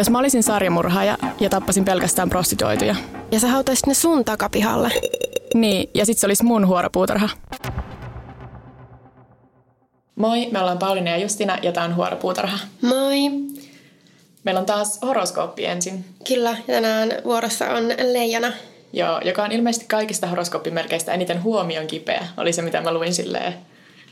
Jos mä olisin sarjamurhaaja ja tappasin pelkästään prostituoituja. Ja sä hautaisit ne sun takapihalle. Niin, ja sit se olisi mun huoropuutarha. Moi, me ollaan Pauliina ja Justina ja tää on Huoropuutarha. Moi. Meillä on taas horoskooppi ensin. Kyllä, ja tänään vuorossa on leijona. Joo, joka on ilmeisesti kaikista horoskooppimerkeistä eniten huomion kipeä. Oli se, mitä mä luin silleen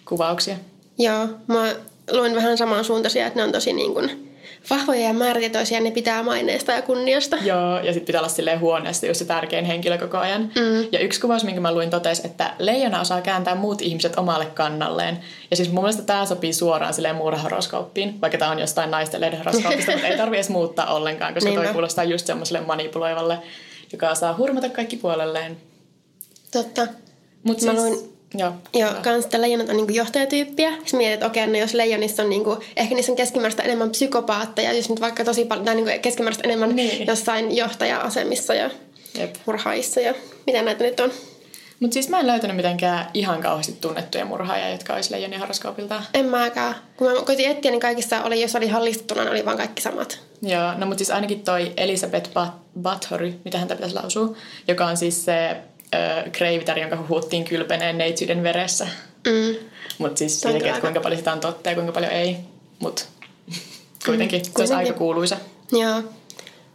kuvauksia. Joo, mä luin vähän samansuuntaisia, että ne on tosi niin kuin vahvoja ja määrätietoisia, ne pitää maineesta ja kunniasta. Joo, ja sitten pitää olla silleen huoneesta just se tärkein henkilö koko ajan. Mm. Ja yksi kuvaus, minkä mä luin, totesi, että leijona osaa kääntää muut ihmiset omalle kannalleen. Ja siis mun mielestä tämä sopii suoraan silleen muurahoroskooppiin, vaikka tämä on jostain naisten lehden horoskoopista, mutta ei tarvi edes muuttaa ollenkaan, koska toi kuulostaa just semmoiselle manipuloivalle, joka saa hurmata kaikki puolelleen. Totta. Mä siis, luin- Joo. Joo, kans että leijonat on niinku johtajatyyppiä. Sitten mietit, että okei, no jos leijonissa on niinku, ehkä niissä on keskimääräistä enemmän psykopaatteja, jos nyt vaikka tosi paljon, tai niinku keskimääräistä enemmän Niin. jossain johtaja-asemissa ja Jep. murhaissa ja mitä näitä nyt on. Mutta siis mä en löytänyt mitenkään ihan kauheasti tunnettuja murhaajia, jotka olisi leijonin horoskoopiltaan. En mäkään. Kun mä koitin etsiä, niin kaikissa oli, jos oli ihan listattuna, niin oli vaan kaikki samat. Joo, no mutta siis ainakin toi Elisabeth Bat- Bathory, mitä häntä pitäisi lausua, joka on siis se ö, kreivitär, jonka huhuttiin kylpeneen neitsyyden veressä. Mm. Mutta siis kyllä että kuinka paljon sitä on totta ja kuinka paljon ei. Mutta kuitenkin, se olisi kuitenkin. aika kuuluisa. Joo.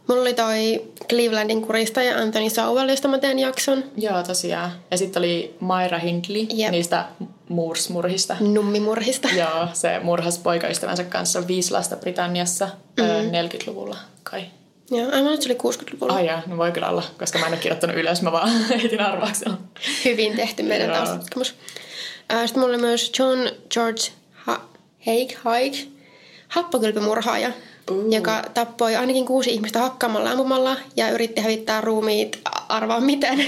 Mulla oli toi Clevelandin kuristaja Anthony Sauvel, josta mä teen jakson. Joo, tosiaan. Ja sitten oli Myra Hindley Jep. niistä Moors-murhista. Nummimurhista. Joo, se murhasi poikaystävänsä kanssa viisi lasta Britanniassa mm-hmm. 40-luvulla kai. Joo, aivan nyt se oli 60-luvulla. Ai jaa, no voi kyllä olla, koska mä en ole kirjoittanut ylös, mä vaan heitin arvauksella. Hyvin tehty meidän taustatutkimus. Sitten mulla oli myös John George ha- Haig, Haig, happokylpymurhaaja, Uh. joka tappoi ainakin kuusi ihmistä hakkaamalla ampumalla ja yritti hävittää ruumiit arvaa miten.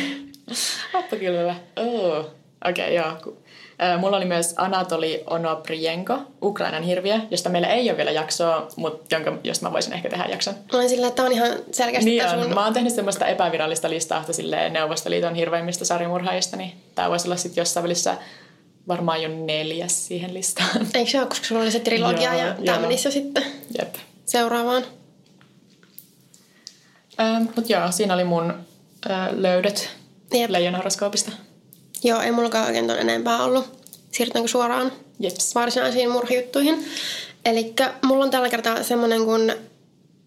Happakylvä. Oh. Okei, okay, joo. Mulla oli myös Anatoli Onoprienko, Ukrainan hirviö, josta meillä ei ole vielä jaksoa, mutta jonka, josta mä voisin ehkä tehdä jakson. Mä olin sillä, että on ihan selkeästi Niin on. sun... Mä oon tehnyt semmoista epävirallista silleen Neuvostoliiton hirveimmistä sarjamurhaajista, niin tää voisi olla sitten jossain välissä varmaan jo neljäs siihen listaan. Eikö se ole, koska sulla oli se trilogia Joo, ja joo. menisi jo sitten Jep. seuraavaan. Mutta joo, siinä oli mun ö, löydöt Jep. Leijon horoskoopista. Joo, ei mullakaan oikein ton enempää ollut. Siirrytäänkö suoraan Jeps. varsinaisiin murhajuttuihin? Eli mulla on tällä kertaa semmonen kuin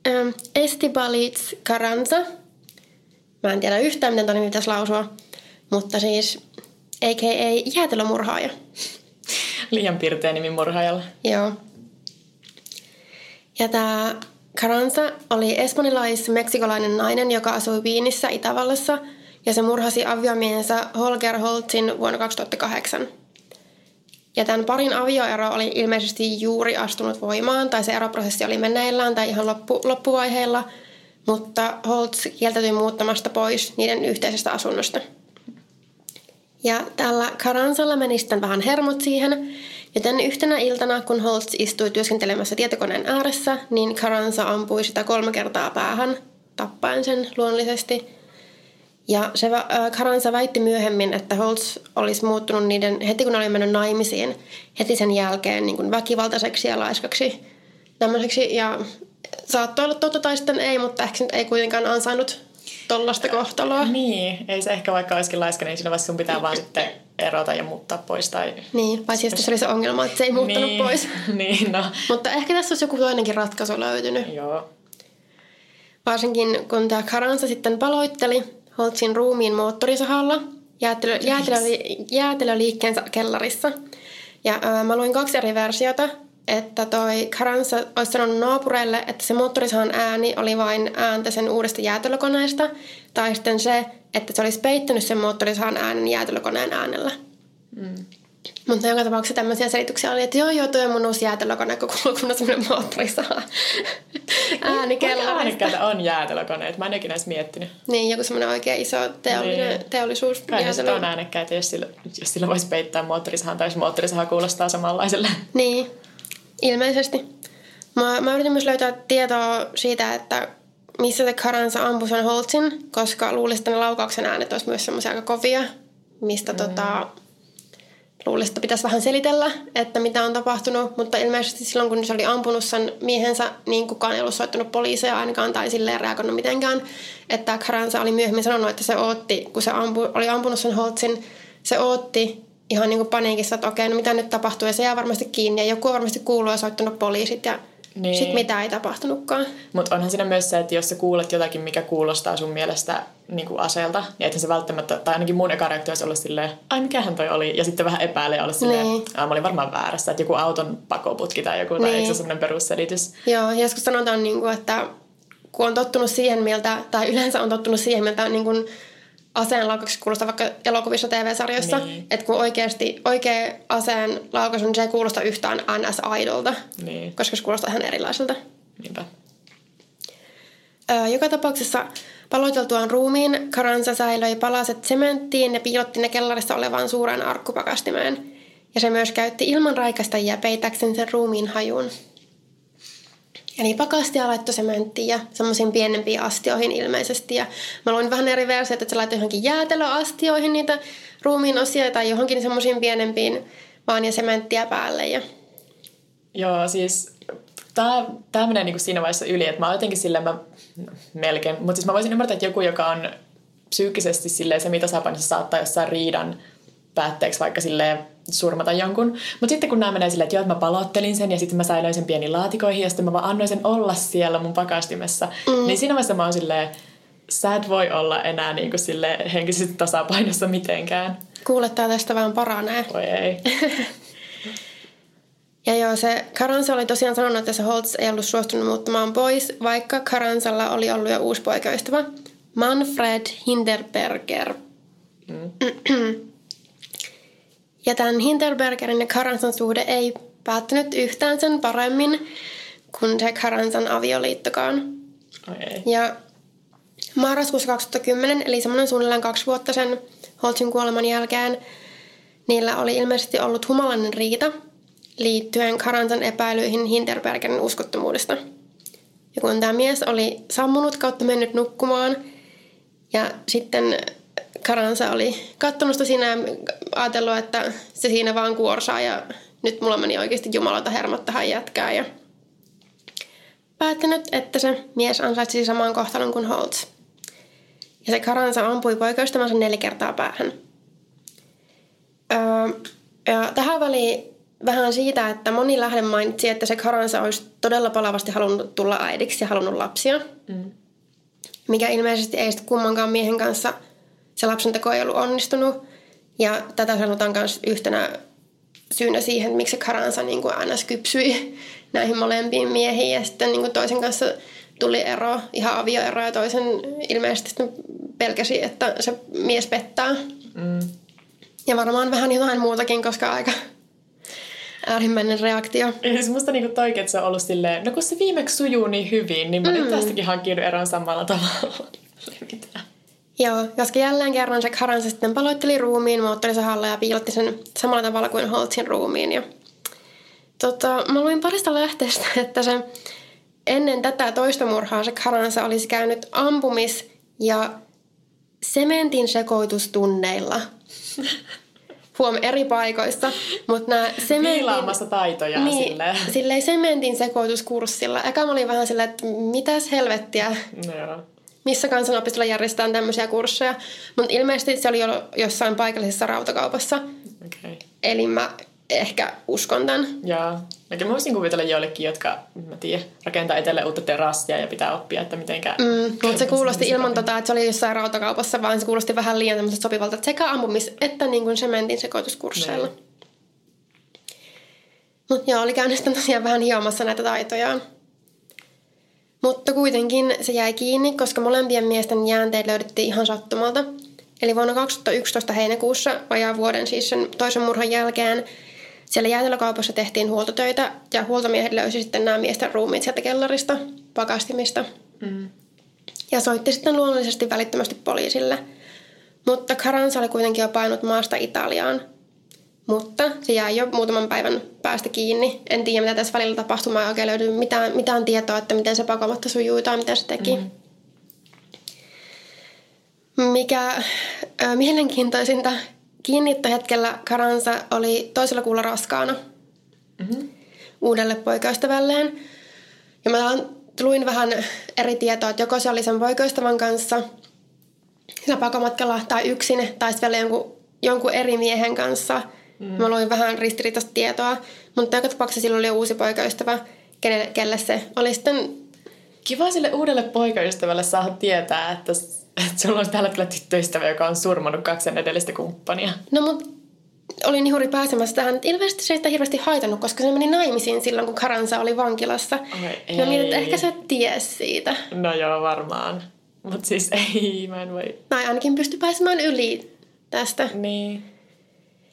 ähm, Estibalitz Carranza. Mä en tiedä yhtään, miten ton pitäisi lausua. Mutta siis a.k.a. jäätelömurhaaja. Liian pirteä nimi murhaajalla. Joo. Ja tämä Carranza oli espanjalais-meksikolainen nainen, joka asui Viinissä Itävallassa, ja se murhasi aviomiehensä Holger Holtzin vuonna 2008. Ja tämän parin avioero oli ilmeisesti juuri astunut voimaan, tai se eroprosessi oli meneillään tai ihan loppu, loppuvaiheilla, mutta Holtz kieltäytyi muuttamasta pois niiden yhteisestä asunnosta. Ja tällä Karanzalla meni sitten vähän hermot siihen, joten yhtenä iltana, kun Holtz istui työskentelemässä tietokoneen ääressä, niin Karanza ampui sitä kolme kertaa päähän, tappaen sen luonnollisesti. Ja se äh, Karanza väitti myöhemmin, että Holtz olisi muuttunut niiden, heti kun ne oli mennyt naimisiin, heti sen jälkeen niin kuin väkivaltaiseksi ja laiskaksi tämmöiseksi. Ja saattoi olla totta tai sitten ei, mutta ehkä se nyt ei kuitenkaan ansainnut tollasta kohtaloa. Niin, ei se ehkä vaikka olisikin laiska, niin siinä vaiheessa sun pitää vaan sitten erota ja muuttaa pois. Tai... Niin, paitsi jos tässä oli se ongelma, että se ei muuttanut niin, pois. niin, no. Mutta ehkä tässä olisi joku toinenkin ratkaisu löytynyt. Joo. Varsinkin kun tämä Karansa sitten paloitteli Holtzin ruumiin moottorisahalla jäätelö, jäätelö, jäätelöliikkeensä kellarissa. Ja ö, mä luin kaksi eri versiota, että toi Karansa olisi sanonut naapureille, että se moottorisahan ääni oli vain ääntä sen uudesta jäätelökoneesta, tai sitten se, että se olisi peittänyt sen moottorisahan äänen jäätelökoneen äänellä. Mm. Mutta joka tapauksessa tämmöisiä selityksiä oli, että joo, joo, toi on mun uusi jäätelökone, kun kuuluu kun on semmoinen moottorisaha. On jäätelökoneet? Mä en ikinä edes miettinyt. Niin, joku semmoinen oikein iso teollinen, Niin. teollisuus. Kai jäätelö. on äänekkäitä, jos sillä, jos sillä voisi peittää moottorisahan, tai jos moottorisaha kuulostaa samanlaiselle. Niin, ilmeisesti. Mä, mä yritin myös löytää tietoa siitä, että missä se Karansa ampui sen Holtzin, koska luulisin, että ne laukauksen äänet olisi myös semmoisia aika kovia, mistä mm. tota, luulisi, että pitäisi vähän selitellä, että mitä on tapahtunut, mutta ilmeisesti silloin, kun se oli ampunut sen miehensä, niin kukaan ei ollut soittanut poliiseja ainakaan tai silleen reagoinut mitenkään. Että Karansa oli myöhemmin sanonut, että se ootti, kun se ampu, oli ampunut sen Holtzin, se ootti ihan niin kuin paniikissa, että okei, no mitä nyt tapahtuu, ja se jää varmasti kiinni, ja joku on varmasti kuullut ja soittanut poliisit, ja niin. sitten mitä ei tapahtunutkaan. Mutta onhan siinä myös se, että jos sä kuulet jotakin, mikä kuulostaa sun mielestä niin kuin aseelta, niin ethän se välttämättä, tai ainakin mun eka reaktio olisi ollut silleen, ai mikähän toi oli, ja sitten vähän epäilee ja olla silleen, niin. mä olin varmaan väärässä, että joku auton pakoputki tai joku, niin. tai eikö se sellainen perusselitys? Joo, joskus sanotaan, niin kuin, että kun on tottunut siihen, miltä, tai yleensä on tottunut siihen, miltä niin kuin aseen laukauksesta kuulostaa vaikka elokuvissa TV-sarjoissa. Niin. Että kun oikeasti oikea aseen laukaus niin se ei kuulosta yhtään NS-idolta, niin. koska se kuulostaa ihan erilaiselta. Niinpä. Öö, joka tapauksessa paloiteltuaan ruumiin Karansa säilöi palaset sementtiin ja piilotti ne kellarissa olevaan suureen arkkupakastimeen. Ja se myös käytti ilman raikastajia peitäkseen sen ruumiin hajun. Eli pakastia laittoi sementtiin ja semmoisiin pienempiin astioihin ilmeisesti. Ja mä luin vähän eri versioita, että se laittoi johonkin jäätelöastioihin niitä ruumiin osia tai johonkin semmoisiin pienempiin vaan ja sementtiä päälle. Ja... Joo, siis tämä, tämä menee niin kuin siinä vaiheessa yli, että mä oon jotenkin silleen, mä, no, melkein, mutta siis mä voisin ymmärtää, että joku, joka on psyykkisesti silleen se, mitä tasapainossa saattaa jossain riidan päätteeksi vaikka sille surmata jonkun. Mutta sitten kun nämä menee silleen, että joo, että mä palottelin sen ja sitten mä säilöin sen pieniin laatikoihin ja sitten mä vaan annoin sen olla siellä mun pakastimessa. Mm. Niin siinä vaiheessa mä oon silleen, sä et voi olla enää niin kuin sille henkisesti tasapainossa mitenkään. Kuulettaa tästä vaan paranee. Voi ei. ja joo, se Karansa oli tosiaan sanonut, että se Holtz ei ollut suostunut muuttamaan pois, vaikka Karansalla oli ollut jo uusi poikaystävä. Manfred Hinderberger. Mm. Ja tämän Hinterbergerin ja Karansan suhde ei päättynyt yhtään sen paremmin kuin se Karansan avioliittokaan. Okay. Ja marraskuussa 2010, eli semmoinen suunnilleen kaksi vuotta sen Holtzin kuoleman jälkeen, niillä oli ilmeisesti ollut humalainen riita liittyen Karansan epäilyihin Hinterbergerin uskottomuudesta. Ja kun tämä mies oli sammunut kautta mennyt nukkumaan, ja sitten Karansa oli kattonut sitä siinä ja ajatellut, että se siinä vaan kuorsaa ja nyt mulla meni oikeasti jumalata hermot tähän jätkään ja päättänyt, että se mies ansaitsi saman kohtalon kuin Holtz. Ja se Karansa ampui poikaystävänsä neljä kertaa päähän. Öö, ja tähän väliin vähän siitä, että moni lähde mainitsi, että se Karansa olisi todella palavasti halunnut tulla äidiksi ja halunnut lapsia. Mm. Mikä ilmeisesti ei sitten kummankaan miehen kanssa – se lapsenteko ei ollut onnistunut. Ja tätä sanotaan myös yhtenä syynä siihen, miksi Karansa niin kuin aina kypsyi näihin molempiin miehiin. Ja sitten niin kuin toisen kanssa tuli ero, ihan avioero ja toisen ilmeisesti pelkäsi, että se mies pettää. Mm. Ja varmaan vähän jotain muutakin, koska aika äärimmäinen reaktio. Ja siis musta niinku toikin, että se on ollut silleen, no kun se viimeksi sujuu niin hyvin, niin mä mm. nyt tästäkin hankkiudun eron samalla tavalla. Mitä? Joo, koska jälleen kerran Jack Haransa sitten paloitteli ruumiin moottorisahalla ja piilotti sen samalla tavalla kuin Holtzin ruumiin. Ja, tota, mä luin parista lähteestä, että se ennen tätä toista murhaa Jack Haransa olisi käynyt ampumis- ja sementin sekoitustunneilla. Huom, eri paikoissa, mutta nämä sementin... Viilaamassa taitoja niin, silleen. silleen sementin sekoituskurssilla. Eka mä olin vähän silleen, että mitäs helvettiä. No missä kansanopistolla järjestetään tämmöisiä kursseja. Mutta ilmeisesti se oli jo jossain paikallisessa rautakaupassa. Okay. Eli mä ehkä uskon tämän. Joo. Mäkin mä voisin kuvitella joillekin, jotka, mä tiedän, rakentaa etelleen uutta terassia ja pitää oppia, että mitenkä... Mm, mutta se kuulosti ilman tota, että se oli jossain rautakaupassa, vaan se kuulosti vähän liian tämmöiseltä sopivalta sekä ampumis- että niin kuin sementin sekoituskursseilla. Niin. Mutta joo, oli käynyt tosiaan vähän hiomassa näitä taitojaan. Mutta kuitenkin se jäi kiinni, koska molempien miesten jäänteet löydettiin ihan sattumalta. Eli vuonna 2011 heinäkuussa, vajaa vuoden siis sen toisen murhan jälkeen, siellä jäätelökaupassa tehtiin huoltotöitä ja huoltomiehet löysi sitten nämä miesten ruumiit sieltä kellarista, pakastimista. Mm. Ja soitti sitten luonnollisesti välittömästi poliisille. Mutta Karansa oli kuitenkin jo painut maasta Italiaan – mutta se jäi jo muutaman päivän päästä kiinni. En tiedä, mitä tässä välillä tapahtui. Mä ei oikein löydy mitään, mitään tietoa, että miten se pakomatta sujui tai mitä se teki. Mm. Mikä äh, mielenkiintoisinta, kiinniottohetkellä Karansa oli toisella kuulla raskaana mm-hmm. uudelle poikaystävälleen. Ja mä luin vähän eri tietoa, että joko se oli sen poikaystävän kanssa sillä pakomatkalla tai yksin tai sitten vielä jonkun, jonkun eri miehen kanssa. Mm. Mä luin vähän ristiriitaista tietoa, mutta joka tapauksessa silloin oli uusi poikaystävä, kelle, kelle se oli sitten... Kiva sille uudelle poikaystävälle saada tietää, että, että sulla on tällä hetkellä tyttöystävä, joka on surmannut kaksi edellistä kumppania. No mutta olin juuri pääsemässä tähän. Ilmeisesti se ei sitä hirveästi haitannut, koska se meni naimisiin silloin, kun Karansa oli vankilassa. Oi, no niin, että ehkä se ties siitä. No joo, varmaan. Mutta siis ei, mä en voi... Tai ainakin pysty pääsemään yli tästä. Niin.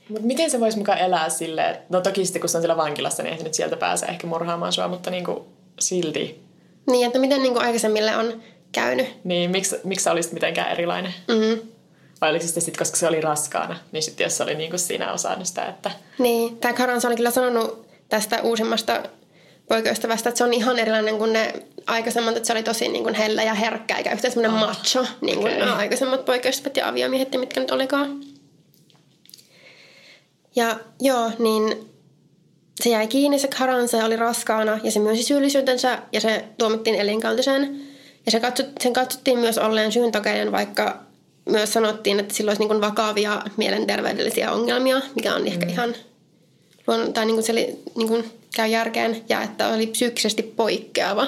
Mutta miten se voisi mukaan elää silleen, no toki sitten kun se on siellä vankilassa, niin ei nyt sieltä pääse ehkä murhaamaan sua, mutta niinku silti. Niin, että miten niinku aikaisemmille on käynyt. Niin, miksi, miksi sä olisit mitenkään erilainen? Mm-hmm. Vai oliko se sitten, koska se oli raskaana, niin sitten jos se oli niinku siinä osannut sitä, että... Niin, tämä Karans oli kyllä sanonut tästä uusimmasta poikaystävästä, että se on ihan erilainen kuin ne aikaisemmat, että se oli tosi niin kuin hellä ja herkkä, eikä yhtään semmoinen oh, macho, niin kuin okay. aikaisemmat poikaystävät ja aviomiehet mitkä nyt olikaan. Ja joo, niin se jäi kiinni se Karan, se oli raskaana ja se myönsi syyllisyytensä ja se tuomittiin elinkautiseen. Ja se katsot, sen katsottiin myös olleen syyntakeinen, vaikka myös sanottiin, että sillä olisi niin vakavia mielenterveydellisiä ongelmia, mikä on mm. ehkä ihan luonnon, tai niin kuin se oli, niin kuin käy järkeen, ja että oli psyykkisesti poikkeava.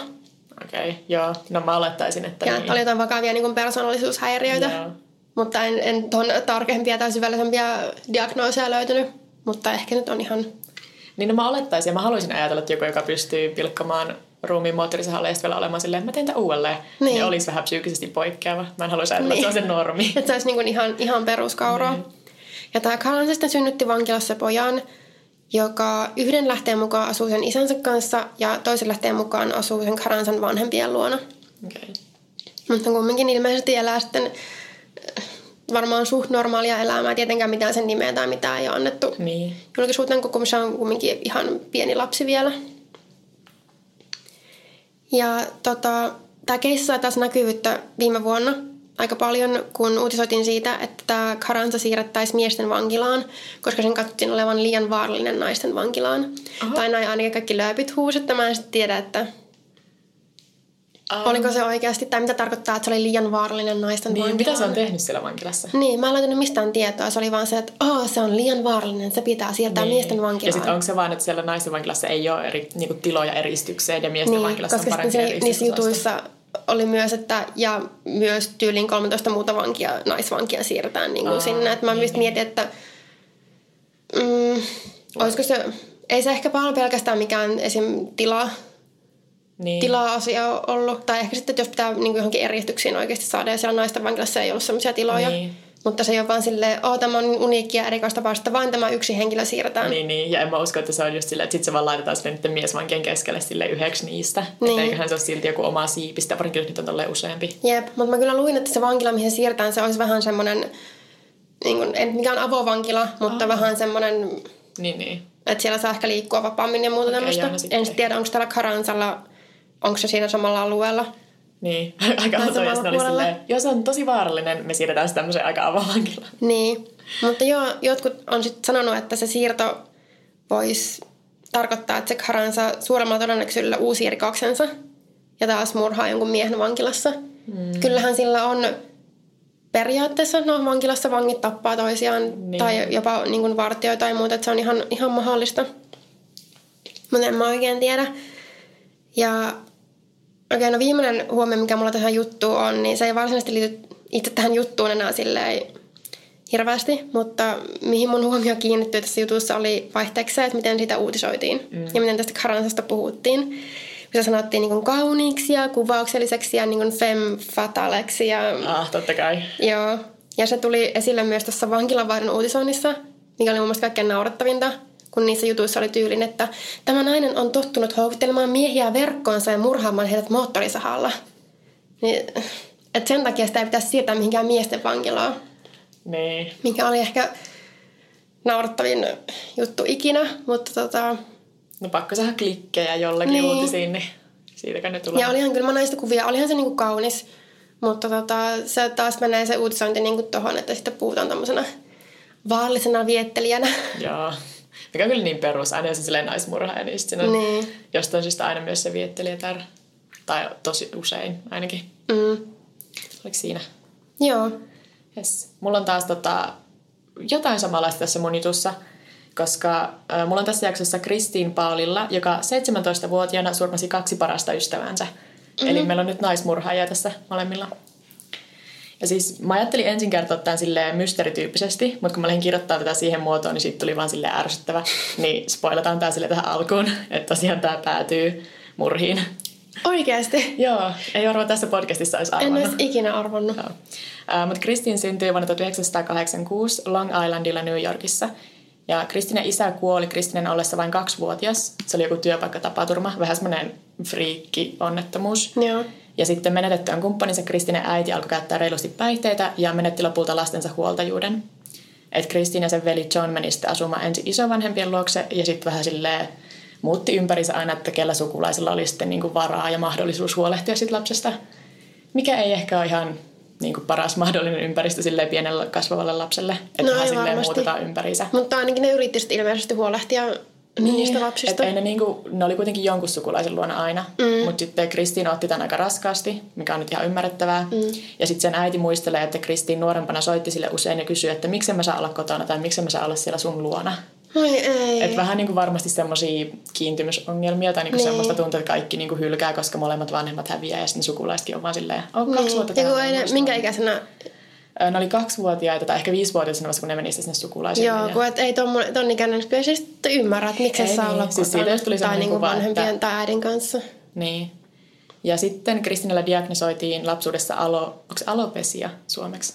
Okei, okay, joo. No mä olettaisin, että Ja niin. oli jotain vakavia niin kuin persoonallisuushäiriöitä. Joo. Mutta en, en tuon tarkempia tai syvällisempiä diagnooseja löytynyt. Mutta ehkä nyt on ihan... Niin no mä olettaisin, ja mä haluaisin ajatella, että joku, joka pystyy pilkkamaan ruumiin sitten vielä olemaan silleen, että mä teen tämän uudelleen, niin. niin olisi vähän psyykkisesti poikkeava. Mä en haluaisi ajatella, niin. että se on se normi. että se olisi niin ihan, ihan peruskauraa. Niin. Ja tämä Kalan sitten synnytti vankilassa pojan, joka yhden lähteen mukaan asuu sen isänsä kanssa ja toisen lähteen mukaan asuu sen Karansan vanhempien luona. Okay. Mutta kumminkin ilmeisesti elää sitten varmaan suht normaalia elämää. Tietenkään mitään sen nimeä tai mitään ei ole annettu niin. julkisuuteen, kun se on kumminkin ihan pieni lapsi vielä. Ja tota, tämä keissi sai taas näkyvyyttä viime vuonna – aika paljon, kun uutisoitiin siitä, että tämä Karansa siirrettäisiin miesten vankilaan, koska sen katsottiin olevan liian vaarallinen naisten vankilaan. Aha. Tai näin ainakin kaikki lööpit huusi, että mä en sitten tiedä, että Um, Oliko se oikeasti, tai mitä tarkoittaa, että se oli liian vaarallinen naisten niin, vankilaan? mitä se on tehnyt siellä vankilassa? Niin, mä en löytänyt mistään tietoa. Se oli vaan se, että oh, se on liian vaarallinen, se pitää siirtää niin. miesten vankilaan. Ja sitten onko se vaan, että siellä naisten vankilassa ei ole eri niinku, tiloja eristykseen ja miesten niin, vankilassa koska on parempi se, niissä jutuissa oli myös, että ja myös tyyliin 13 muuta vankia, naisvankia siirretään niin kuin Aa, sinne. Että mä niin. mietin, että mm, olisiko se, ei se ehkä paljon pelkästään mikään esim. tila, niin. tila-asia ollut. Tai ehkä sitten, että jos pitää niin kuin johonkin eristyksiin oikeasti saada, ja siellä naisten vankilassa ei ollut sellaisia tiloja. Niin. Mutta se ei ole vaan silleen, oh, tämä on uniikki ja erikoistapaus, että vain tämä yksi henkilö siirretään. Niin, niin. Ja en mä usko, että se on just silleen, että sit se vaan laitetaan sille niiden miesvankien keskelle sille yhdeksi niistä. Niin. Että eiköhän se ole silti joku oma siipistä, varsinkin jos nyt on tolleen useampi. Jep, mutta mä kyllä luin, että se vankila, mihin siirretään, se olisi vähän semmoinen, niin kuin, en mikään avovankila, mutta oh. vähän semmoinen... Niin, niin. Että siellä saa ehkä liikkua vapaammin ja muuta okay, tämmöistä. En tiedä, onko täällä Karansalla, onko se siinä samalla alueella. Niin, aika outoa, jos ne oli silleen, joo se on tosi vaarallinen, me siirretään sitä tämmöiseen aika avovankilaan. Niin, mutta joo, jotkut on sitten sanonut, että se siirto voisi tarkoittaa, että se Haran suuremmalla todennäköisyydellä uusi rikoksensa ja taas murhaa jonkun miehen vankilassa. Mm. Kyllähän sillä on periaatteessa, no vankilassa vangit tappaa toisiaan niin. tai jopa niin kuin vartioita tai muuta, että se on ihan, ihan mahdollista. Mutta en mä oikein tiedä. Ja Okei, no viimeinen huomio, mikä mulla tähän juttuun on, niin se ei varsinaisesti liity itse tähän juttuun enää silleen hirveästi, mutta mihin mun huomio kiinnittyi tässä jutussa oli vaihteeksi että miten siitä uutisoitiin mm. ja miten tästä Karansasta puhuttiin. Se sanottiin niin kauniiksi ja kuvaukselliseksi ja niin femme fataleksi. Ja, ah, totta kai. Joo. Ja se tuli esille myös tässä vankilavaihdon uutisoinnissa, mikä oli mun mielestä kaikkein naurattavinta kun niissä jutuissa oli tyylin, että tämä nainen on tottunut houkuttelemaan miehiä verkkoonsa ja murhaamaan heidät moottorisahalla. Niin, että sen takia sitä ei pitäisi siirtää mihinkään miesten vankilaan. Niin. Mikä oli ehkä naurattavin juttu ikinä, mutta tota... No pakko saada klikkejä jollakin niin. uutisiin, niin siitäkään ne tulee. Ja olihan kyllä näistä kuvia, olihan se niinku kaunis, mutta tota, se taas menee se uutisointi niinku tohon, että sitten puhutaan tämmöisenä vaallisena viettelijänä. Joo. Mikä on kyllä niin perus, aina on silleen naismurhaaja, niin sitten siinä on Niin. jostain syystä aina myös se viettelijätär. Tai tosi usein ainakin. Mm. Oliko siinä? Joo. Yes. Mulla on taas tota, jotain samanlaista tässä mun jutussa, koska äh, mulla on tässä jaksossa Kristiin Paulilla, joka 17-vuotiaana surmasi kaksi parasta ystävänsä. Mm-hmm. Eli meillä on nyt naismurhaajia tässä molemmilla. Ja siis mä ajattelin ensin kertoa tämän silleen mysteerityyppisesti, mutta kun mä lähdin kirjoittaa tätä siihen muotoon, niin siitä tuli vaan silleen ärsyttävä. Niin spoilataan tää sille tähän alkuun, että tosiaan tää päätyy murhiin. Oikeasti. Joo, ei varmaan tässä podcastissa olisi En arvannut. olisi ikinä arvannut. Joo. Mutta Kristin syntyi vuonna 1986 Long Islandilla New Yorkissa. Ja Kristinen isä kuoli Kristinen ollessa vain kaksivuotias. Se oli joku työpaikkatapaturma, vähän semmoinen friikki-onnettomuus. Joo. Ja sitten menetettyään kumppaninsa Kristinen äiti alkoi käyttää reilusti päihteitä ja menetti lopulta lastensa huoltajuuden. Et Kristin ja sen veli John meni sitten asumaan ensin isovanhempien luokse ja sitten vähän silleen muutti ympärinsä aina, että kellä sukulaisilla oli sitten niinku varaa ja mahdollisuus huolehtia sit lapsesta. Mikä ei ehkä ole ihan niinku paras mahdollinen ympäristö silleen pienelle kasvavalle lapselle. Että No vähän silleen muutetaan ympärinsä. Mutta ainakin ne yritti ilmeisesti huolehtia niin, niistä lapsista. Et ei ne, niinku, ne oli kuitenkin jonkun sukulaisen luona aina, mm. mutta sitten Kristiin otti tämän aika raskaasti, mikä on nyt ihan ymmärrettävää. Mm. Ja sitten sen äiti muistelee, että Kristiin nuorempana soitti sille usein ja kysyi, että miksi mä saa olla kotona tai miksi mä saa olla siellä sun luona. Oi ei. Et vähän niinku varmasti semmoisia kiintymysongelmia tai niinku Niin. semmoista tuntuu, että kaikki niinku hylkää, koska molemmat vanhemmat häviää ja sitten sukulaisetkin on vaan silleen, oh, kaksi niin. vuotta Ja muista minkä vaan." ikäisenä, Ne oli kaksivuotiaita tai ehkä viisivuotiaita siinä vaiheessa, kun ne meni sinne sukulaisille. joo, kun et ei ton, ton ikäinen, kyllä se sitten ymmärrä, että miksi Ei saa niin. olla Siis siitä tuli tai niinku kuva, vanhempien että- tai äidin kanssa. Niin. Ja sitten Kristinellä diagnosoitiin lapsuudessa alo, onko se alopesia suomeksi?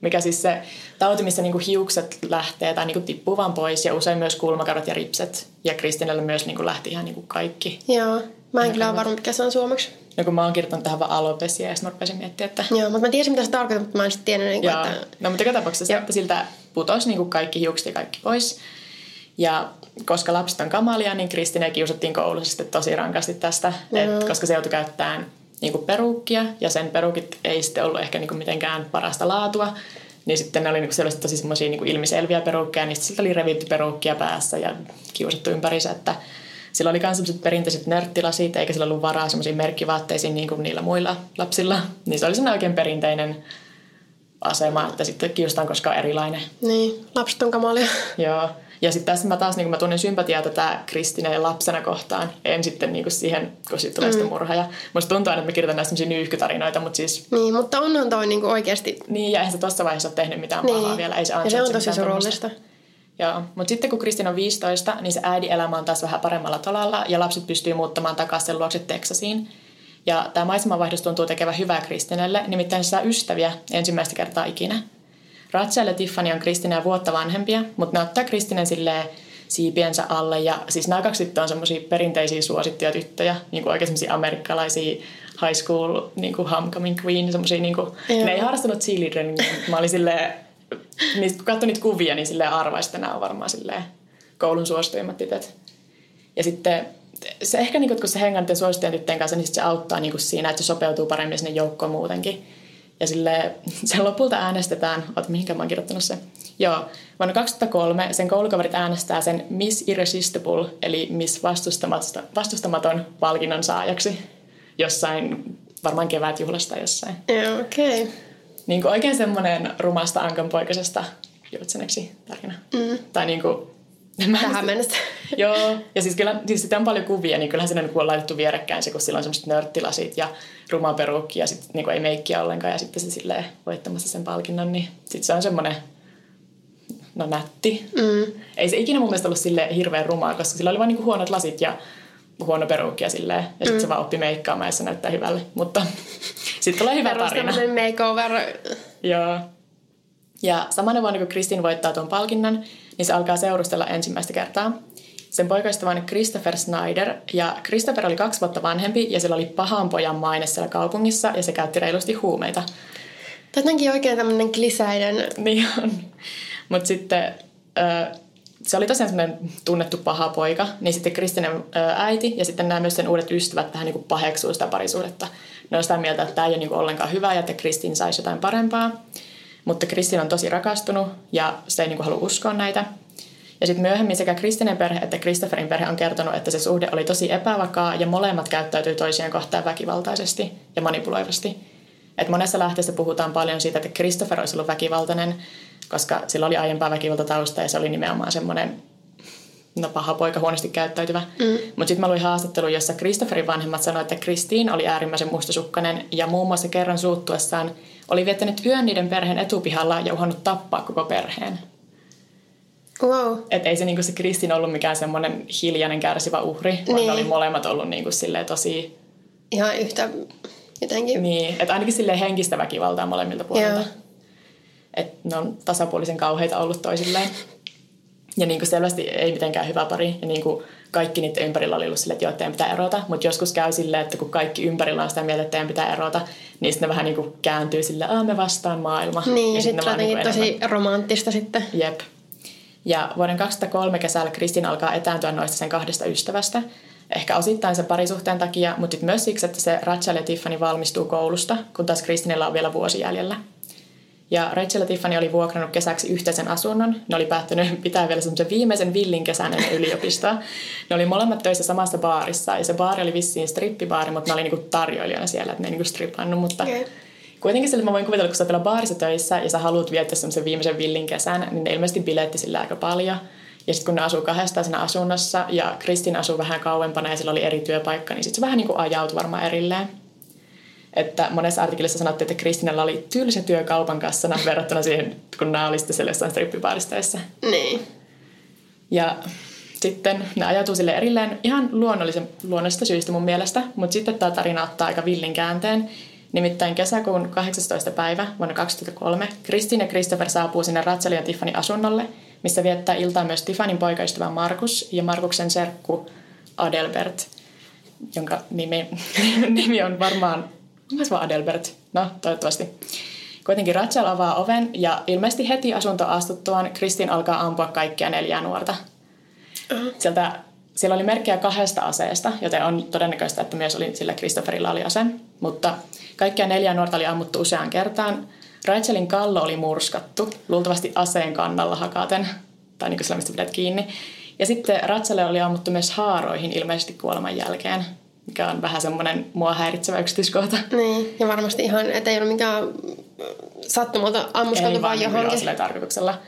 Mikä siis se tauti, missä niinku hiukset lähtee tai niinku tippuu vaan pois ja usein myös kulmakarvat ja ripset. Ja Kristinellä myös niinku lähti ihan niinku kaikki. Joo. Mä en kyllä ole varma, mikä se on suomeksi. Ja kun mä oon kirjoittanut tähän vaan alopesia ja sitten mä rupesin miettimään, että... Joo, mutta mä tiesin, mitä se tarkoittaa, mutta mä en sitten tiennyt, niin kuin, Joo. että... No mutta joka tapauksessa se, että siltä putosi niinku kaikki hiukset ja kaikki pois. Ja koska lapset on kamalia, niin Kristineä kiusattiin koulussa sitten tosi rankasti tästä, Joo. et, koska se joutui käyttämään niinku peruukkia ja sen perukit ei sitten ollut ehkä niinku mitenkään parasta laatua. Niin sitten ne oli niinku selvästi tosi semmoisia niinku ilmiselviä niin sitten siltä oli revitty peruukkia päässä ja kiusattu ympärissä, että sillä oli myös sellaiset perinteiset nörttilasit, eikä sillä ollut varaa semmoisiin merkkivaatteisiin niin kuin niillä muilla lapsilla. Niin se oli semmoinen oikein perinteinen asema, että sitten kiusataan, koska on erilainen. Niin, lapset on kamalia. Joo. Ja sitten tässä mä taas niin mä tunnen sympatiaa tätä Kristineen lapsena kohtaan. En sitten niin kuin siihen, kun siitä tulee mm. sitten murha. Ja musta tuntuu aina, että mä kirjoitan näistä semmosia nyyhkytarinoita, mutta siis Niin, mutta onhan toi niinku oikeasti... niin, ja eihän se tuossa vaiheessa ole tehnyt mitään pahaa Niin. vielä. Ei se ja se on tosi mitään tommoista. Joo, mutta sitten kun Kristin on 15, niin se äidin elämä on taas vähän paremmalla tolalla ja lapset pystyy muuttamaan takaisin luokse Teksasiin. Ja tämä maisemanvaihdos tuntuu tekevän hyvää Kristinelle, nimittäin se saa ystäviä ensimmäistä kertaa ikinä. Rachel ja Tiffany on Kristineä vuotta vanhempia, mutta ne ottaa Kristinen silleen siipiensä alle. Ja siis nämä kaksi tyttöä on semmoisia perinteisiä suosittuja tyttöjä, niin kuin oikein semmoisia amerikkalaisia high school niin kuin homecoming queen, semmoisia niin kuin, ne ei harrastanut cheerleaderingia, mä olin silleen, niistä, kun katsoin niitä kuvia, niin silleen arvaisi, että nämä on varmaan silleen koulun suosituimmat tytöt. Ja sitten se ehkä, niin kun se hengaa suosittujen tyttöjen kanssa, niin se auttaa niin siinä, että se sopeutuu paremmin sinne joukkoon muutenkin. Ja sille sen lopulta äänestetään, oot mihinkä mä oon kirjoittanut se. Joo, vuonna 2003 sen koulukaverit äänestää sen Miss Irresistible, eli Miss vastustamaton, vastustamaton palkinnon saajaksi jossain, varmaan kevätjuhlasta jossain. Okei. Okay. Niin kuin oikein semmoinen rumasta ankanpoikasesta juutseneksi tarina. Mm. Tai niin kuin, mä Tähän mennessä. Joo, ja siis, kyllä, siis sitä on paljon kuvia, niin kyllähän siinä on laitettu vierekkäin se, kun sillä on semmoiset nörttilasit ja ruma perukki ja sitten niin ei meikkiä ollenkaan ja sitten se silleen voittamassa sen palkinnon, niin sitten se on semmoinen, no nätti. Mm. Ei se ikinä mun mielestä ollut sille hirveän rumaa, koska sillä oli vain niinku huonot lasit ja huono perukki ja silleen. Ja sitten mm. se vaan oppi meikkaamaan ja se näyttää hyvälle. Mutta sitten tulee hyvä tarina. makeover. Joo. Ja samana vuonna, kun Kristin voittaa tuon palkinnon, niin se alkaa seurustella ensimmäistä kertaa. Sen poikaystävä on Christopher Snyder, ja Christopher oli kaksi vuotta vanhempi, ja sillä oli pahan pojan maine siellä kaupungissa, ja se käytti reilusti huumeita. Jotenkin oikein tämmöinen klisäinen. Niin on. Mutta sitten ö, se oli tosiaan semmoinen tunnettu paha poika, niin sitten Kristinen äiti ja sitten nämä myös sen uudet ystävät vähän niin kuin paheksuu sitä parisuhdetta. Ne on sitä mieltä, että tämä ei ole niin kuin ollenkaan hyvä ja että Kristin saisi jotain parempaa. Mutta Kristin on tosi rakastunut ja se ei niin kuin halua uskoa näitä. Ja sitten myöhemmin sekä Kristinen perhe että Christopherin perhe on kertonut, että se suhde oli tosi epävakaa ja molemmat käyttäytyi toisien kohtaan väkivaltaisesti ja manipuloivasti. Et monessa lähteessä puhutaan paljon siitä, että Christopher olisi ollut väkivaltainen, koska sillä oli aiempaa väkivaltatausta ja se oli nimenomaan semmoinen no paha poika, huonosti käyttäytyvä. Mm. Mutta sitten mä luin haastattelu, jossa Christopherin vanhemmat sanoivat, että Kristiin oli äärimmäisen mustasukkainen ja muun muassa kerran suuttuessaan oli viettänyt yön niiden perheen etupihalla ja uhannut tappaa koko perheen. Wow. Että ei se, niinku, se Kristin ollut mikään semmoinen hiljainen kärsivä uhri, vaan niin. ne oli molemmat ollut niinku, tosi... Ihan yhtä jotenkin. Niin, että ainakin sille henkistä väkivaltaa molemmilta puolilta. Että ne on tasapuolisen kauheita ollut toisilleen. Ja niin kuin selvästi ei mitenkään hyvä pari. Ja niin kuin kaikki niiden ympärillä oli ollut silleen, että joo, teidän pitää erota. Mutta joskus käy silleen, että kun kaikki ympärillä on sitä mieltä, että teidän pitää erota, niin sitten ne vähän niin kuin kääntyy silleen, että me vastaan maailma. Niin, ja sitten sit niin tosi enemmän. romanttista sitten. Jep. Ja vuoden 2003 kesällä Kristin alkaa etääntyä noista sen kahdesta ystävästä. Ehkä osittain sen parisuhteen takia, mutta myös siksi, että se Rachel ja Tiffany valmistuu koulusta, kun taas Kristinillä on vielä vuosi jäljellä. Ja Rachel ja Tiffany oli vuokrannut kesäksi yhteisen asunnon. Ne oli päättänyt pitää vielä semmoisen viimeisen villin kesän ennen yliopistoa. Ne oli molemmat töissä samassa baarissa. Ja se baari oli vissiin strippibaari, mutta ne oli niinku tarjoilijana siellä, että ne ei niinku strippannut. Mutta okay. kuitenkin sille mä voin kuvitella, kun sä vielä baarissa töissä ja sä haluat viettää semmoisen viimeisen villin kesän, niin ne ilmeisesti biletti sillä aika paljon. Ja sitten kun ne asuu kahdestaan siinä asunnossa ja Kristin asuu vähän kauempana ja sillä oli eri työpaikka, niin sitten se vähän niin kuin ajautui varmaan erilleen. Että monessa artikkelissa sanottiin, että Kristinalla oli tylsä työ kaupan kassana verrattuna siihen, kun nämä oli sitten jossain strippibaarissa Niin. Ja sitten ne ajatuu sille erilleen ihan luonnollisen, luonnollisesta syystä mun mielestä, mutta sitten tämä tarina ottaa aika villin käänteen. Nimittäin kesäkuun 18. päivä vuonna 2003 Kristin ja Christopher saapuu sinne Ratselin ja Tiffany asunnolle, missä viettää iltaa myös Tiffanin poikaystävä Markus ja Markuksen serkku Adelbert, jonka nimi, nimi on varmaan Onko vaan Adelbert? No, toivottavasti. Kuitenkin Rachel avaa oven ja ilmeisesti heti asunto astuttuaan Kristin alkaa ampua kaikkia neljää nuorta. Uh-huh. Sieltä, siellä oli merkkejä kahdesta aseesta, joten on todennäköistä, että myös oli, sillä Christopherilla oli ase. Mutta kaikkia neljää nuorta oli ammuttu useaan kertaan. Rachelin kallo oli murskattu, luultavasti aseen kannalla hakaten, tai niin kuin sillä, mistä pidät kiinni. Ja sitten Rachelille oli ammuttu myös haaroihin ilmeisesti kuoleman jälkeen mikä on vähän semmoinen mua häiritsevä yksityiskohta. Niin, ja varmasti ihan, että ei ole mikään sattumalta ammuskeltu vaan johonkin. Ei tarkoituksella.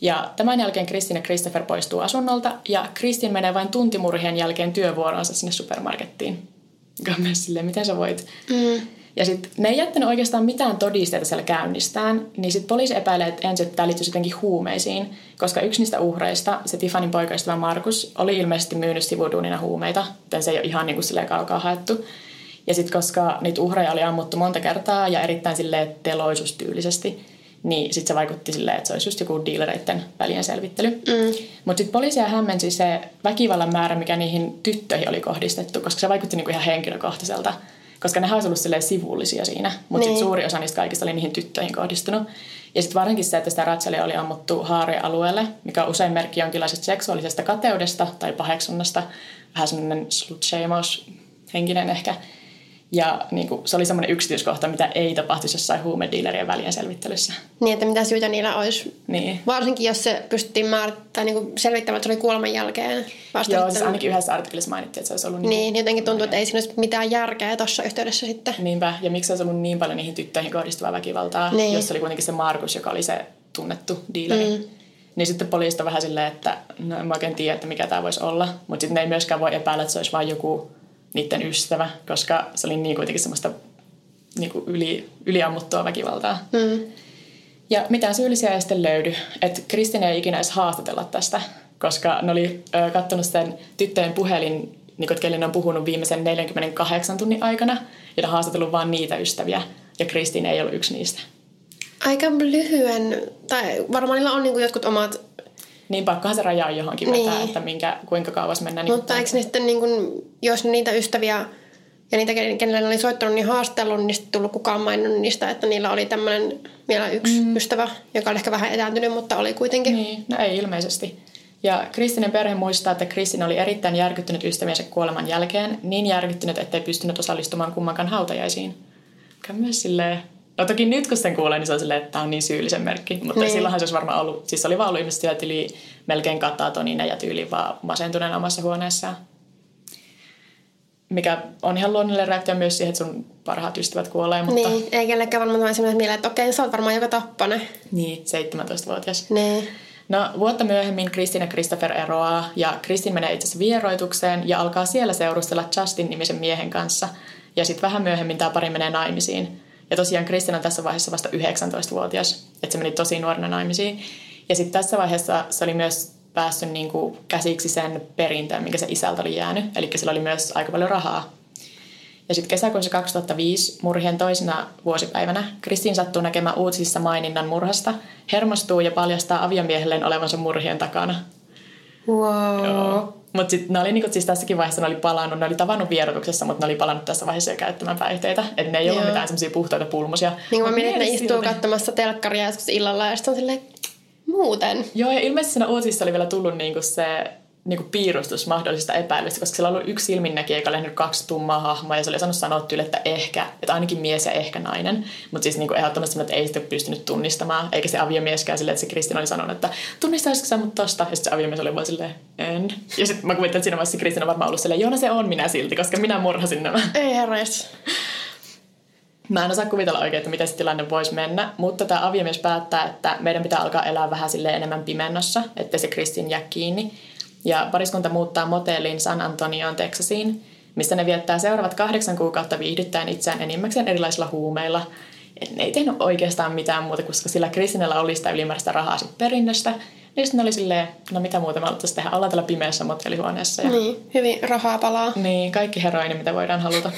Ja tämän jälkeen Kristin ja Christopher poistuu asunnolta ja Kristin menee vain tuntimurhien jälkeen työvuoronsa sinne supermarkettiin. Mikä on myös silleen, miten sä voit. Mm. Ja sitten ne ei jättänyt oikeastaan mitään todisteita siellä käynnistään, niin sitten poliisi epäilee, että ensin tämä liittyy jotenkin huumeisiin, koska yksi niistä uhreista, se Tiffanin poikaystävä Markus, oli ilmeisesti myynyt sivuduunina huumeita, joten se ei ole ihan niin kuin silleen kaukaa haettu. Ja sitten koska niitä uhreja oli ammuttu monta kertaa ja erittäin silleen teloisuustyylisesti, niin sitten se vaikutti silleen, että se olisi just joku dealereiden välien selvittely. Mm. Mutta sitten poliisia hämmensi se väkivallan määrä, mikä niihin tyttöihin oli kohdistettu, koska se vaikutti niinku ihan henkilökohtaiselta koska ne olisi ollut sivullisia siinä, mutta niin. suuri osa niistä kaikista oli niihin tyttöihin kohdistunut. Ja sitten varsinkin se, että sitä Ratchelia oli ammuttu haarialueelle, mikä on usein merkki jonkinlaisesta seksuaalisesta kateudesta tai paheksunnasta, vähän semmoinen slut henkinen ehkä. Ja niin kuin, se oli semmoinen yksityiskohta, mitä ei tapahtuisi jossain huumediilerien välien selvittelyssä. Niin, että mitä syytä niillä olisi. Niin. Varsinkin, jos se pystyttiin määrittämään niin kuin selvittämään, että se oli kuoleman jälkeen. Vasta Joo, siis ainakin yhdessä artikkelissa mainittiin, että se olisi ollut niin. Niin, jotenkin tuntuu, että ei siinä olisi mitään järkeä tuossa yhteydessä sitten. Niinpä, ja miksi olisi ollut niin paljon niihin tyttöihin kohdistuvaa väkivaltaa, niin. jos oli kuitenkin se Markus, joka oli se tunnettu diileri. Mm. Niin sitten poliista vähän silleen, että no en mä oikein tiedä, että mikä tämä voisi olla. Mutta sitten ne ei myöskään voi epäillä, että se olisi vain joku niiden ystävä, koska se oli niin kuitenkin semmoista niin kuin yli, yliammuttua väkivaltaa. Mm. Ja mitään syyllisiä ei sitten löydy. Että Kristin ei ikinä edes haastatella tästä, koska ne oli ö, kattonut sen tyttöjen puhelin, niin kuin, ne on puhunut viimeisen 48 tunnin aikana, ja ne haastatellut vain niitä ystäviä, ja Kristin ei ollut yksi niistä. Aika lyhyen, tai varmaan niillä on niin jotkut omat niin pakkohan se raja on johonkin vetää, niin. että minkä, kuinka kauas mennään. Niin Mutta eikö ne sitten, niin kun, jos niitä ystäviä ja niitä, kenelle oli soittanut, niin haastellut, niin sitten tullut kukaan maininnut niistä, että niillä oli tämmöinen vielä yksi mm. ystävä, joka oli ehkä vähän etääntynyt, mutta oli kuitenkin. Niin, no ei ilmeisesti. Ja Kristinen perhe muistaa, että Kristin oli erittäin järkyttynyt ystäviensä kuoleman jälkeen, niin järkyttynyt, ettei pystynyt osallistumaan kummankaan hautajaisiin. Mikä myös silleen No toki nyt kun sen kuulee, niin se on silleen, että tämä on niin syyllisen merkki. Mutta niin. silloinhan se olisi varmaan ollut, siis oli vaan ollut ihmiset siellä yli melkein katatonina ja tyyli vaan masentuneen omassa huoneessaan. Mikä on ihan luonnollinen reaktio myös siihen, että sun parhaat ystävät kuolee. Mutta... Niin, ei kellekään varmaan ole sellainen mieleen, että okei, sä oot varmaan joka tappane. Niin, 17-vuotias. Niin. No vuotta myöhemmin Kristin ja Christopher eroaa ja Kristin menee itse asiassa vieroitukseen ja alkaa siellä seurustella Justin-nimisen miehen kanssa. Ja sitten vähän myöhemmin tämä pari menee naimisiin. Ja tosiaan Kristin on tässä vaiheessa vasta 19-vuotias, että se meni tosi nuorena naimisiin. Ja sitten tässä vaiheessa se oli myös päässyt niin kuin käsiksi sen perinteen, minkä se isältä oli jäänyt. Eli sillä oli myös aika paljon rahaa. Ja sitten kesäkuussa 2005 murhien toisena vuosipäivänä Kristin sattuu näkemään uutisissa maininnan murhasta, hermostuu ja paljastaa aviomiehelleen olevansa murhien takana. Wow. Mutta sitten ne oli niinku, siis tässäkin vaiheessa ne oli palannut, ne oli tavannut vierotuksessa, mutta ne oli palannut tässä vaiheessa jo käyttämään päihteitä. Että ne ei ollut mitään semmoisia puhtaita pulmusia. Niin kuin mä mietin, että ne istuu katsomassa telkkaria joskus illalla ja sitten on silleen, muuten. Joo, ja ilmeisesti siinä uutisissa oli vielä tullut niinku se niin kuin piirustus mahdollisista epäilystä, koska siellä on ollut yksi silminnäkijä, joka oli kaksi tummaa hahmoa ja se oli sanonut sanoa tyyli, että ehkä, että ainakin mies ja ehkä nainen. Mutta siis niin kuin ehdottomasti että ei sitä pystynyt tunnistamaan, eikä se aviomieskään silleen, että se Kristin oli sanonut, että tunnistaisitko sä mut tosta? Ja sitten se aviomies oli vaan silleen, en. Ja sitten mä kuvittelen, että siinä vaiheessa Kristin on varmaan ollut silleen, joo, no se on minä silti, koska minä murhasin nämä. Ei herres. Mä en osaa kuvitella oikein, että miten se tilanne voisi mennä, mutta tämä aviomies päättää, että meidän pitää alkaa elää vähän sille enemmän pimennossa, että se Kristin jää kiinni. Ja pariskunta muuttaa motelliin San Antonioon, Texasiin, missä ne viettää seuraavat kahdeksan kuukautta viihdyttäen itseään enimmäkseen erilaisilla huumeilla. Et ne ei tehnyt oikeastaan mitään muuta, koska sillä Kristinellä oli sitä ylimääräistä rahaa sit perinnöstä. Niin sitten oli silleen, no mitä muuta me alettaisiin tehdä, ollaan täällä pimeässä motellihuoneessa. Ja... Niin, hyvin rahaa palaa. Niin, kaikki heroini, mitä voidaan haluta.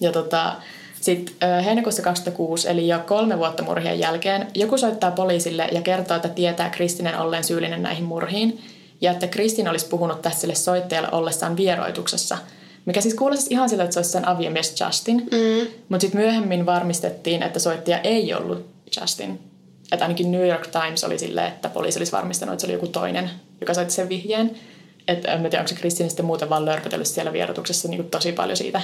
ja tota, sitten heinäkuussa 2006, eli jo kolme vuotta murhien jälkeen, joku soittaa poliisille ja kertoo, että tietää Kristinen olleen syyllinen näihin murhiin – ja että Kristin olisi puhunut tässä sille soittajalle ollessaan vieroituksessa. Mikä siis kuulosti ihan siltä, että se olisi sen aviomies Justin. Mm. Mutta sitten myöhemmin varmistettiin, että soittaja ei ollut Justin. Että ainakin New York Times oli silleen, että poliisi olisi varmistanut, että se oli joku toinen, joka soitti sen vihjeen. Että en tiedä, onko se Kristin sitten muuten vaan lörpötellyt siellä vierotuksessa niin tosi paljon siitä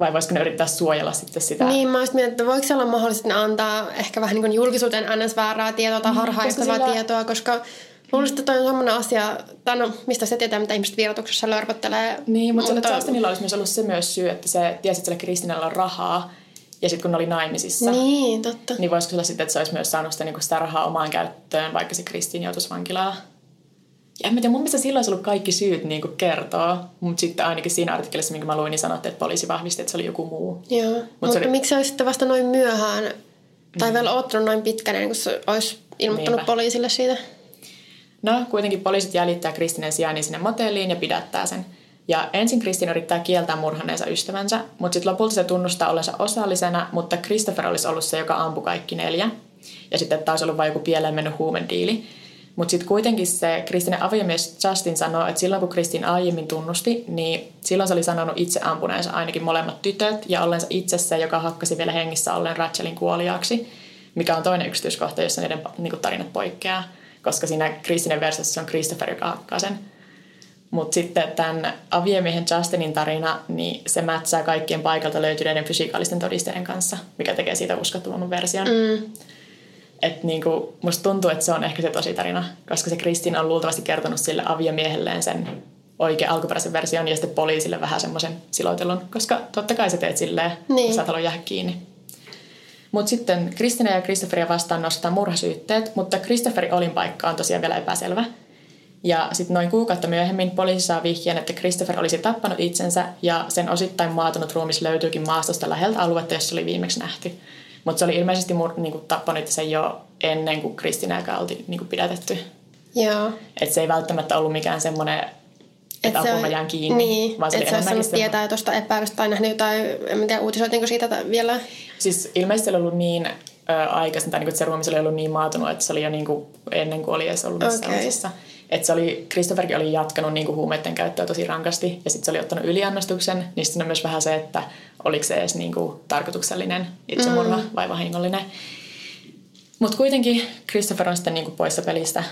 vai voisiko ne yrittää suojella sitten sitä? Niin, mä olisin mietin, että voiko se olla mahdollista, antaa ehkä vähän niin julkisuuteen ns. väärää tietoa tai niin, harhaistavaa sillä... tietoa, koska Luulisin, että toi on sellainen asia, tai no, mistä se tietää, mitä ihmiset vierotuksessa lörpöttelee. Niin, mutta, mutta... Justinilla olisi myös ollut se myös syy, että se tiesi, että sillä Kristinalla on rahaa, ja sitten kun ne oli naimisissa, niin, totta. niin voisiko sillä sitten, että se olisi myös saanut sitä, niin sitä rahaa omaan käyttöön, vaikka se Kristin joutuisi vankilaan. Ja en tiedä, mun mielestä silloin olisi ollut kaikki syyt niin kuin kertoa, mutta sitten ainakin siinä artikkelissa, minkä mä luin, niin sanottiin, että poliisi vahvisti, että se oli joku muu. Joo, Mut mutta oli... miksi se olisi sitten vasta noin myöhään, tai mm. vielä ottanut noin pitkään, kun se olisi ilmoittanut Niinpä. poliisille siitä? No, kuitenkin poliisit jäljittää Kristinen sijainnin sinne motelliin ja pidättää sen. Ja ensin Kristin yrittää kieltää murhanneensa ystävänsä, mutta sitten lopulta se tunnustaa ollensa osallisena, mutta Christopher olisi ollut se, joka ampui kaikki neljä. Ja sitten taas ollut vain joku pieleen mennyt huumediili. Mutta sitten kuitenkin se Kristinen aviomies Justin sanoi, että silloin kun Kristin aiemmin tunnusti, niin silloin se oli sanonut itse ampuneensa ainakin molemmat tytöt ja ollensa itse se, joka hakkasi vielä hengissä ollen Rachelin kuoliaaksi, mikä on toinen yksityiskohta, jossa niiden niin tarinat poikkeaa koska siinä Kristinen versiossa on Christopher, joka hakkaa sen. Mutta sitten tämän aviemiehen Justinin tarina, niin se mätsää kaikkien paikalta löytyneiden fysikaalisten todisteiden kanssa, mikä tekee siitä uskottavamman version. Mm. Et niinku, musta tuntuu, että se on ehkä se tosi tarina, koska se Kristin on luultavasti kertonut sille aviomiehelleen sen oikein alkuperäisen version ja sitten poliisille vähän semmoisen siloitelun, koska totta kai sä teet silleen, niin. sä et halua jäädä kiinni. Mutta sitten Kristina ja Christopheria vastaan nostaa murhasyytteet, mutta Christopherin olinpaikka on tosiaan vielä epäselvä. Ja sitten noin kuukautta myöhemmin poliisi saa vihjeen, että Christopher olisi tappanut itsensä ja sen osittain maatunut ruumis löytyykin maastosta läheltä aluetta, jossa oli viimeksi nähty. Mutta se oli ilmeisesti mur, niinku, tappanut sen jo ennen kuin Kristina ja oli niinku, pidätetty. Joo. Et se ei välttämättä ollut mikään semmoinen että apua jään kiinni. Niin, vaan se että se olisi saanut tietää tuosta epäilystä tai nähnyt jotain, en tiedä uutisoitinko siitä vielä. Siis ilmeisesti oli ollut niin aikaisin, tai niin, että se ruumis oli ollut niin maatunut, että se oli jo niin kuin, ennen kuin oli edes ollut missään okay. Että se oli, Christopherkin oli jatkanut niin kuin huumeiden käyttöä tosi rankasti ja sitten se oli ottanut yliannostuksen. Niin sitten on myös vähän se, että oliko se edes niin kuin tarkoituksellinen itsemurha mm. vai vahingollinen. Mutta kuitenkin Christopher on sitten niin kuin poissa pelistä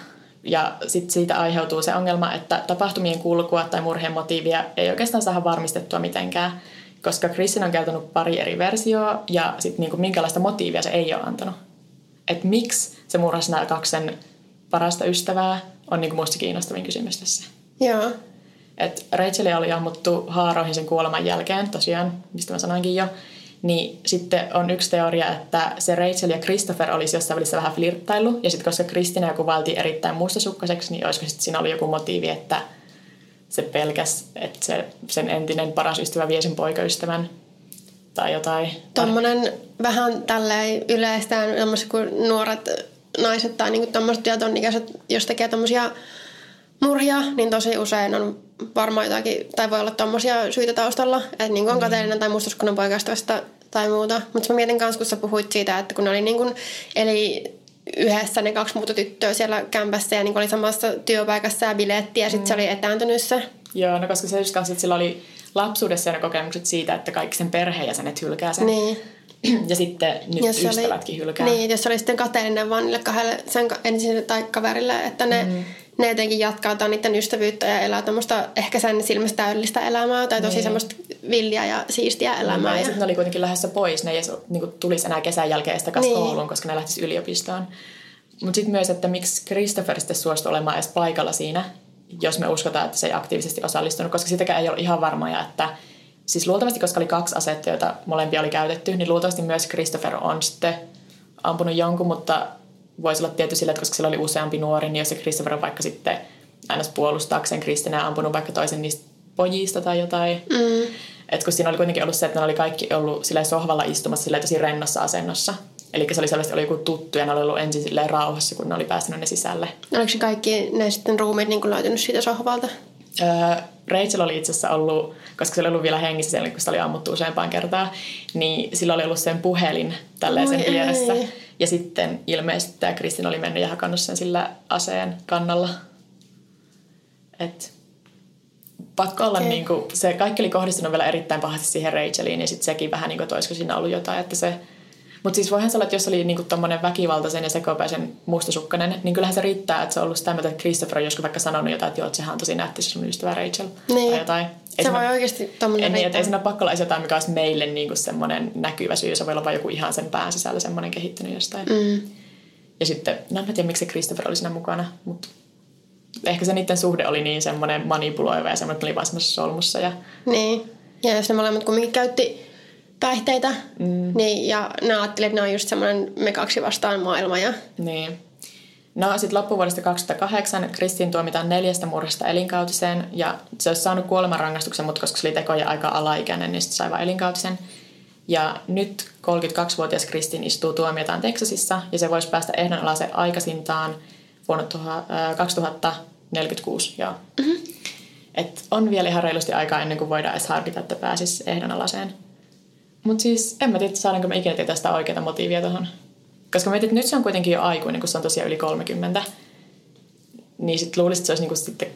ja sitten siitä aiheutuu se ongelma, että tapahtumien kulkua tai murheen motiivia ei oikeastaan saa varmistettua mitenkään, koska Kristin on kertonut pari eri versioa ja sitten niinku minkälaista motiivia se ei ole antanut. Että miksi se murhasi nämä kaksi sen parasta ystävää on niinku musta kiinnostavin kysymys tässä. Joo. Et Rachelia oli ammuttu haaroihin sen kuoleman jälkeen, tosiaan, mistä mä sanoinkin jo. Niin sitten on yksi teoria, että se Rachel ja Christopher olisi jossain välissä vähän flirttailu. Ja sitten koska Kristina kuvailtiin erittäin mustasukkaseksi, niin olisiko sitten siinä ollut joku motiivi, että se pelkäs, että se, sen entinen paras ystävä vie sen poikaystävän tai jotain. Tuommoinen vähän tälleen yleistään, kun nuoret naiset tai niinku tuommoiset tieton ikäiset, jos tekee tuommoisia murhia, niin tosi usein on varmaan jotakin, tai voi olla tuommoisia syitä taustalla, että niin on mm. kateellinen tai mustuskunnan poikaystävästä tai muuta. Mutta mä mietin kanssa, kun sä puhuit siitä, että kun ne oli niin kuin, eli yhdessä ne kaksi muuta tyttöä siellä kämpässä ja niin oli samassa työpaikassa ja biletti ja sitten mm. se oli etääntynyt se. Joo, no koska se just kanssa, että sillä oli lapsuudessa ne kokemukset siitä, että kaikki sen perheenjäsenet hylkää sen. Niin. Ja sitten nyt jos ystävätkin oli, hylkää. Niin, jos oli sitten kateellinen vaan niille kahdelle sen ensin tai kaverille, että ne mm ne jotenkin jatkaa niiden ystävyyttä ja elää tämmöistä ehkä sen silmästä täydellistä elämää tai tosi niin. semmoista villiä ja siistiä elämää. Ja, ja sitten ne oli kuitenkin lähdössä pois, ne ei edes niin tulisi enää kesän jälkeen sitä niin. kouluun, koska ne lähtisi yliopistoon. Mutta sitten myös, että miksi Christopher sitten suostui olemaan edes paikalla siinä, jos me uskotaan, että se ei aktiivisesti osallistunut, koska sitäkään ei ole ihan varmaa, että siis luultavasti, koska oli kaksi asetta, joita molempia oli käytetty, niin luultavasti myös Christopher on sitten ampunut jonkun, mutta voisi olla tietty sillä, että koska sillä oli useampi nuori, niin jos se Christopher on vaikka sitten aina puolustaakseen Kristinä ampunut vaikka toisen niistä pojista tai jotain. Mm. Et kun siinä oli kuitenkin ollut se, että ne oli kaikki ollut sillä sohvalla istumassa sillä tosi rennossa asennossa. Eli se oli selvästi oli joku tuttu ja ne oli ollut ensin silleen rauhassa, kun ne oli päästänyt ne sisälle. Oliko se kaikki ne sitten ruumiit niin löytynyt siitä sohvalta? Öö, Rachel oli itse asiassa ollut, koska se oli ollut vielä hengissä siellä, kun sitä oli ammuttu useampaan kertaan, niin sillä oli ollut sen puhelin tälleen sen vieressä. Ei. Ja sitten ilmeisesti tämä Kristin oli mennyt ja hakannut sen sillä aseen kannalla. Et pakko olla okay. niin kuin, se kaikki oli kohdistunut vielä erittäin pahasti siihen Racheliin ja sitten sekin vähän niin kuin, että olisiko siinä ollut jotain, että se mutta siis voihan se olla, että jos oli niinku tommonen väkivaltaisen ja sekopäisen mustasukkainen, niin kyllähän se riittää, että se on ollut sitä mieltä, että Christopher on joskus vaikka sanonut jotain, että joo, että sehän on tosi nätti se sun ystävä Rachel. Niin. Tai jotain. Ei se voi oikeasti tommonen niin, että ei siinä ole pakko olla jotain, mikä olisi meille niinku semmoinen näkyvä syy. Se voi olla vain joku ihan sen pään sisällä semmoinen kehittynyt jostain. Mm. Ja sitten, no en tiedä, miksi se Christopher oli siinä mukana, mutta ehkä se niiden suhde oli niin semmoinen manipuloiva ja semmoinen, että oli vaan semmoisessa solmussa. Ja... Niin. Ja jos ne molemmat kumminkin käytti päihteitä. Mm. Niin, ja ne ajattelivat, että ne on just semmoinen me kaksi vastaan maailma. Ja... Niin. No sitten loppuvuodesta 2008 Kristin tuomitaan neljästä murhasta elinkautiseen ja se olisi saanut kuolemanrangaistuksen, mutta koska se oli tekoja aika alaikäinen, niin sitten sai vain elinkautisen. Ja nyt 32-vuotias Kristin istuu tuomiotaan Teksasissa ja se voisi päästä ehdonalaiseen aikaisintaan vuonna 2046. Joo. Mm-hmm. Et on vielä ihan reilusti aikaa ennen kuin voidaan edes harkita, että pääsisi ehdonalaiseen. Mutta siis en mä tiedä, saadaanko mä ikinä tietää sitä oikeaa motiivia tuohon. Koska mietit, että nyt se on kuitenkin jo aikuinen, kun se on tosiaan yli 30. Niin sitten luulisin, että se olisi niinku sitten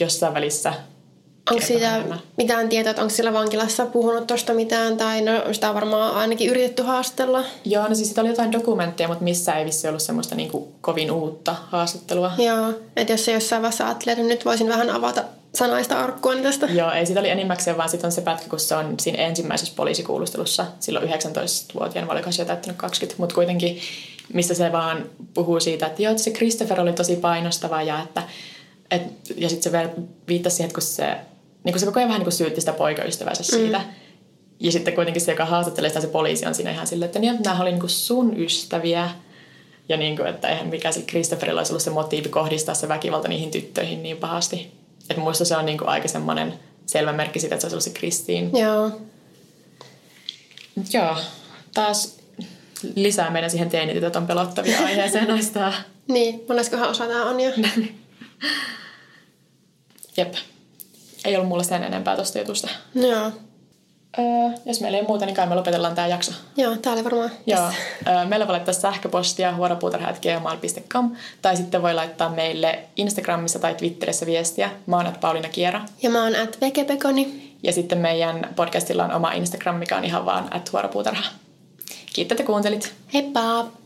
jossain välissä Onko siitä mitään tietoa, että onko sillä vankilassa puhunut tuosta mitään, tai no sitä on varmaan ainakin yritetty haastella? Joo, no siis sitä oli jotain dokumentteja, mutta missä ei vissi ollut semmoista niin kuin kovin uutta haastattelua. Joo, että jos se jossain vaiheessa ajattelee, että nyt voisin vähän avata sanaista arkkuani tästä. Joo, ei siitä oli enimmäkseen, vaan sitten on se pätkä, kun se on siinä ensimmäisessä poliisikuulustelussa silloin 19-vuotiaan, vai jo täyttänyt 20, mutta kuitenkin, missä se vaan puhuu siitä, että joo, että se Christopher oli tosi painostava ja että et, ja sitten se vielä viittasi siihen, että kun se, niin kun se koko ajan vähän niin kuin syytti sitä poikaystävänsä mm. siitä. Ja sitten kuitenkin se, joka haastattelee sitä, se poliisi on siinä ihan silleen, että niin, nämä oli niin kuin sun ystäviä. Ja niin kuin, että eihän mikä sillä Christopherilla olisi ollut se motiivi kohdistaa se väkivalta niihin tyttöihin niin pahasti. Että muista se on niin kuin aika semmoinen selvä merkki siitä, että se olisi ollut se Kristiin. Joo. Joo. Taas lisää meidän siihen teinitytöt on pelottavia aiheeseen noista. niin, moneskohan osa tämä on jo. Jep. Ei ollut mulle sen enempää tuosta jutusta. Joo. Öö, jos meillä ei muuta, niin kai me lopetellaan tämä jakso. Joo, tää oli varmaan. Joo. Öö, meillä voi laittaa sähköpostia huoropuutarha.gmail.com tai sitten voi laittaa meille Instagramissa tai Twitterissä viestiä. Mä oon Pauliina Kiera. Ja mä oon at Vekepekoni. Ja sitten meidän podcastilla on oma Instagram, mikä on ihan vaan at huoropuutarha. Kiitos, että kuuntelit. Heippa!